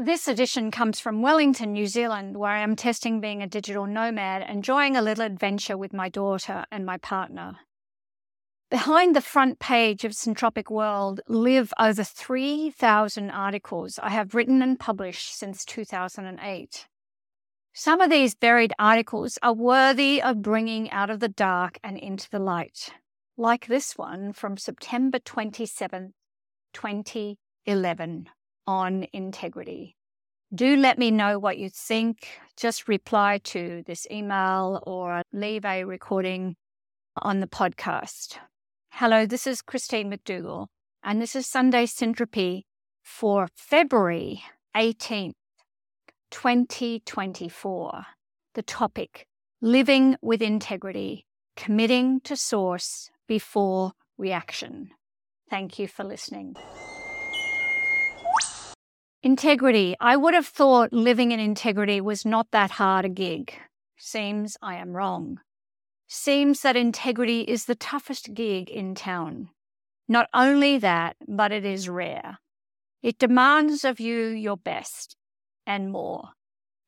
This edition comes from Wellington, New Zealand, where I am testing being a digital nomad, enjoying a little adventure with my daughter and my partner. Behind the front page of Syntropic World live over 3,000 articles I have written and published since 2008. Some of these buried articles are worthy of bringing out of the dark and into the light, like this one from September 27, 2011 on integrity. Do let me know what you think. Just reply to this email or leave a recording on the podcast. Hello, this is Christine McDougall, and this is Sunday Syntropy for February 18th, 2024. The topic Living with Integrity, Committing to Source Before Reaction. Thank you for listening. Integrity. I would have thought living in integrity was not that hard a gig. Seems I am wrong. Seems that integrity is the toughest gig in town. Not only that, but it is rare. It demands of you your best and more.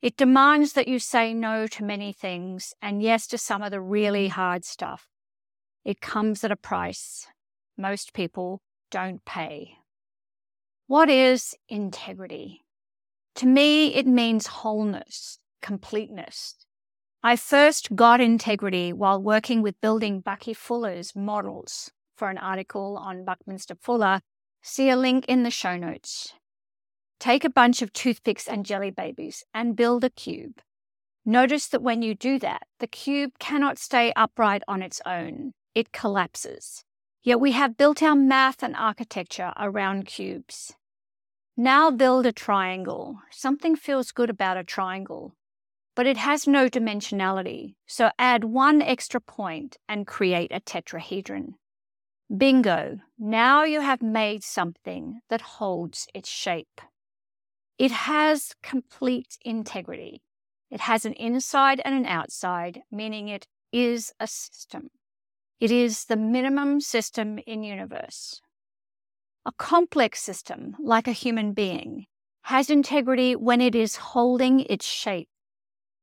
It demands that you say no to many things and yes to some of the really hard stuff. It comes at a price most people don't pay. What is integrity? To me, it means wholeness, completeness. I first got integrity while working with building Bucky Fuller's models for an article on Buckminster Fuller. See a link in the show notes. Take a bunch of toothpicks and jelly babies and build a cube. Notice that when you do that, the cube cannot stay upright on its own. It collapses. Yet we have built our math and architecture around cubes. Now build a triangle. Something feels good about a triangle, but it has no dimensionality. So add one extra point and create a tetrahedron. Bingo! Now you have made something that holds its shape. It has complete integrity. It has an inside and an outside, meaning it is a system. It is the minimum system in universe. A complex system, like a human being, has integrity when it is holding its shape,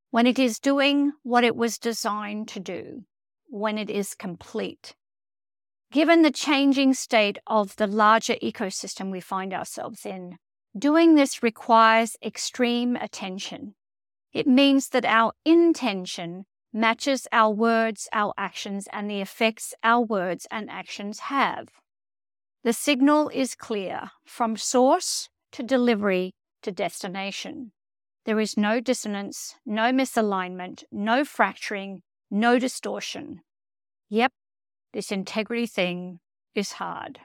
when it is doing what it was designed to do, when it is complete. Given the changing state of the larger ecosystem we find ourselves in, doing this requires extreme attention. It means that our intention matches our words, our actions, and the effects our words and actions have. The signal is clear from source to delivery to destination. There is no dissonance, no misalignment, no fracturing, no distortion. Yep, this integrity thing is hard.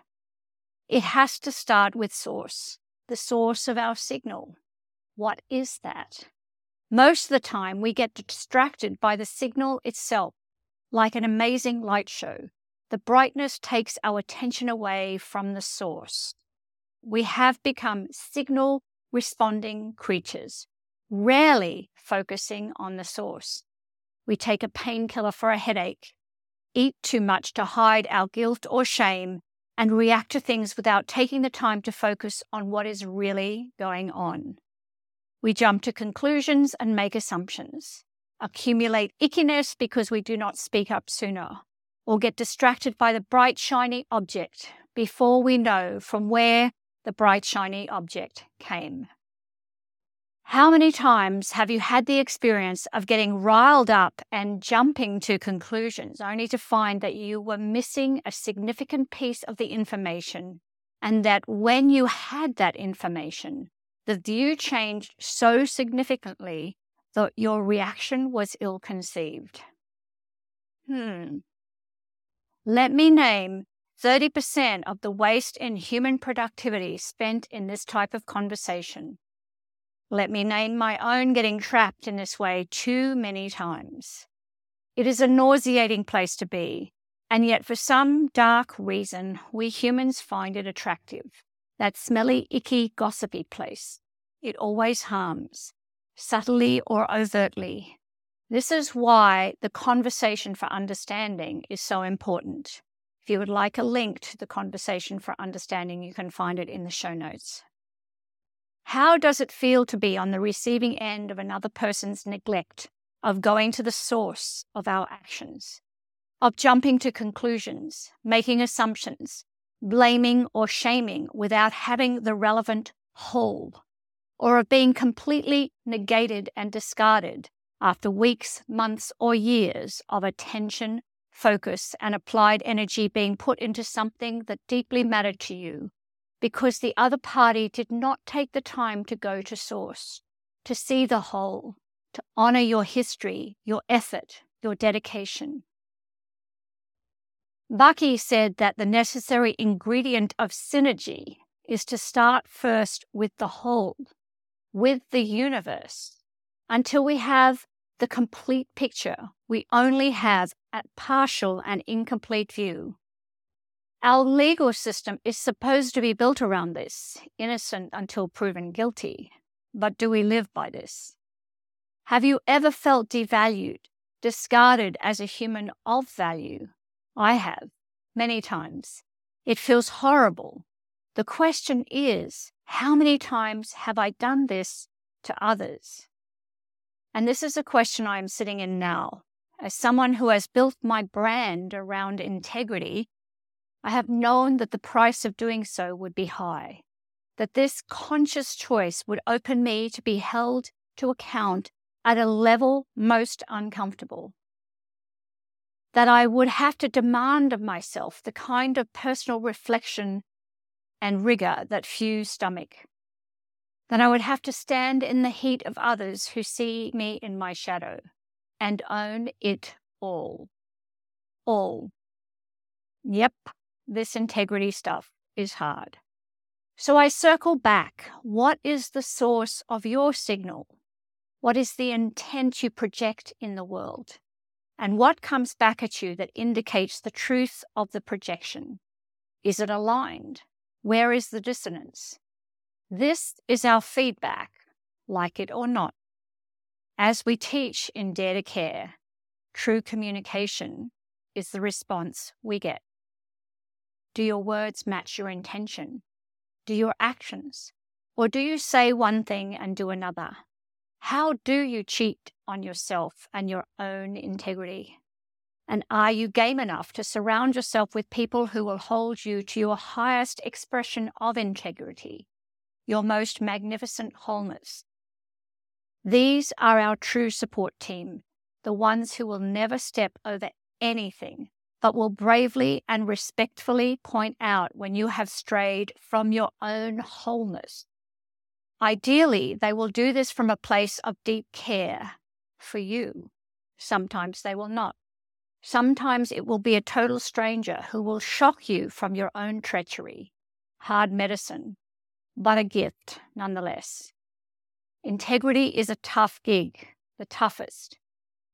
It has to start with source, the source of our signal. What is that? Most of the time, we get distracted by the signal itself, like an amazing light show the brightness takes our attention away from the source. We have become signal responding creatures, rarely focusing on the source. We take a painkiller for a headache, eat too much to hide our guilt or shame, and react to things without taking the time to focus on what is really going on. We jump to conclusions and make assumptions, accumulate ickiness because we do not speak up sooner, or get distracted by the bright, shiny object before we know from where the bright, shiny object came. How many times have you had the experience of getting riled up and jumping to conclusions only to find that you were missing a significant piece of the information and that when you had that information, the view changed so significantly that your reaction was ill conceived? Hmm, let me name 30% of the waste in human productivity spent in this type of conversation. Let me name my own getting trapped in this way too many times. It is a nauseating place to be, and yet for some dark reason, we humans find it attractive. That smelly, icky, gossipy place. It always harms, subtly or overtly, this is why the conversation for understanding is so important. If you would like a link to the conversation for understanding, you can find it in the show notes. How does it feel to be on the receiving end of another person's neglect, of going to the source of our actions, of jumping to conclusions, making assumptions, blaming or shaming without having the relevant whole, or of being completely negated and discarded after weeks, months, or years of attention, focus, and applied energy being put into something that deeply mattered to you because the other party did not take the time to go to source, to see the whole, to honor your history, your effort, your dedication. Bucky said that the necessary ingredient of synergy is to start first with the whole, with the universe. Until we have the complete picture, we only have a partial and incomplete view. Our legal system is supposed to be built around this, innocent until proven guilty. But do we live by this? Have you ever felt devalued, discarded as a human of value, I have, many times. It feels horrible. The question is, how many times have I done this to others? And this is a question I am sitting in now. As someone who has built my brand around integrity, I have known that the price of doing so would be high, that this conscious choice would open me to be held to account at a level most uncomfortable that I would have to demand of myself the kind of personal reflection and rigor that few stomach. That I would have to stand in the heat of others who see me in my shadow and own it all. All. Yep, this integrity stuff is hard. So I circle back. What is the source of your signal? What is the intent you project in the world? and what comes back at you that indicates the truth of the projection? Is it aligned? Where is the dissonance? This is our feedback, like it or not. As we teach in Dare to Care, true communication is the response we get. Do your words match your intention? Do your actions? Or do you say one thing and do another? How do you cheat on yourself and your own integrity? And are you game enough to surround yourself with people who will hold you to your highest expression of integrity, your most magnificent wholeness? These are our true support team, the ones who will never step over anything, but will bravely and respectfully point out when you have strayed from your own wholeness Ideally, they will do this from a place of deep care for you. Sometimes they will not. Sometimes it will be a total stranger who will shock you from your own treachery. Hard medicine, but a gift nonetheless. Integrity is a tough gig, the toughest,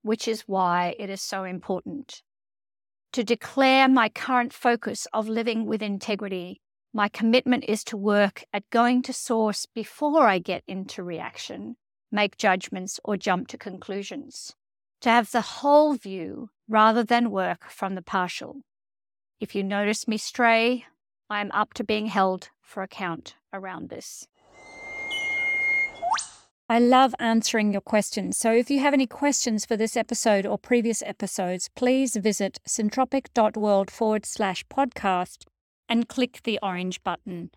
which is why it is so important. To declare my current focus of living with integrity my commitment is to work at going to source before I get into reaction, make judgments, or jump to conclusions. To have the whole view rather than work from the partial. If you notice me stray, I am up to being held for account around this. I love answering your questions. So if you have any questions for this episode or previous episodes, please visit syntropic.world forward slash podcast and click the orange button.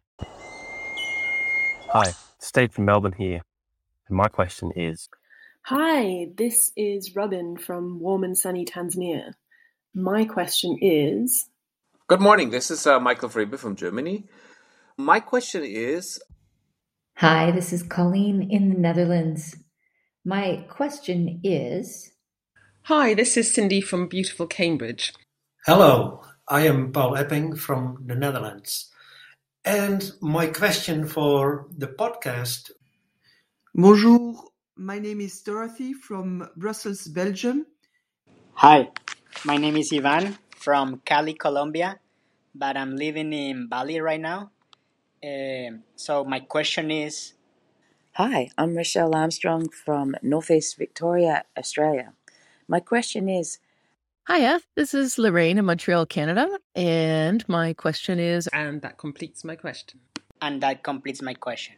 Hi, Steve from Melbourne here. And my question is Hi, this is Robin from warm and sunny Tanzania. My question is Good morning, this is uh, Michael Friebe from Germany. My question is Hi, this is Colleen in the Netherlands. My question is Hi, this is Cindy from beautiful Cambridge. Hello, I am Paul Epping from the Netherlands. And my question for the podcast. Bonjour, my name is Dorothy from Brussels, Belgium. Hi, my name is Ivan from Cali, Colombia, but I'm living in Bali right now. Uh, so my question is Hi, I'm Rochelle Armstrong from Northeast Victoria, Australia. My question is Hiya, this is Lorraine in Montreal, Canada. And my question is And that completes my question. And that completes my question.